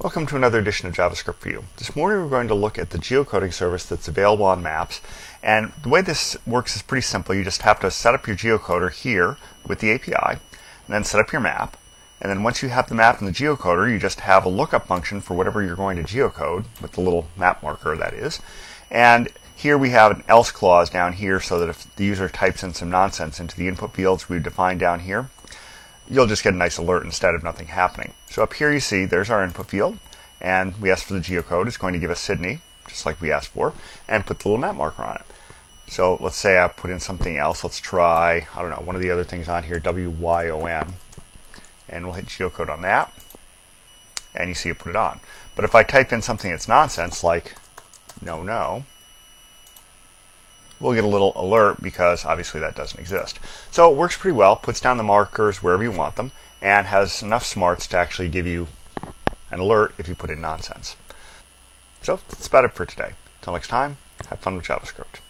Welcome to another edition of JavaScript for You. This morning we're going to look at the geocoding service that's available on Maps. And the way this works is pretty simple. You just have to set up your geocoder here with the API, and then set up your map. And then once you have the map and the geocoder, you just have a lookup function for whatever you're going to geocode, with the little map marker that is. And here we have an else clause down here so that if the user types in some nonsense into the input fields we've defined down here, you'll just get a nice alert instead of nothing happening. So up here you see there's our input field, and we ask for the geocode. It's going to give us Sydney, just like we asked for, and put the little map marker on it. So let's say I put in something else. Let's try, I don't know, one of the other things on here, WYON. And we'll hit geocode on that. And you see it put it on. But if I type in something that's nonsense, like no, no, we'll get a little alert because obviously that doesn't exist. So it works pretty well, puts down the markers wherever you want them, and has enough smarts to actually give you an alert if you put in nonsense. So that's about it for today. Until next time, have fun with JavaScript.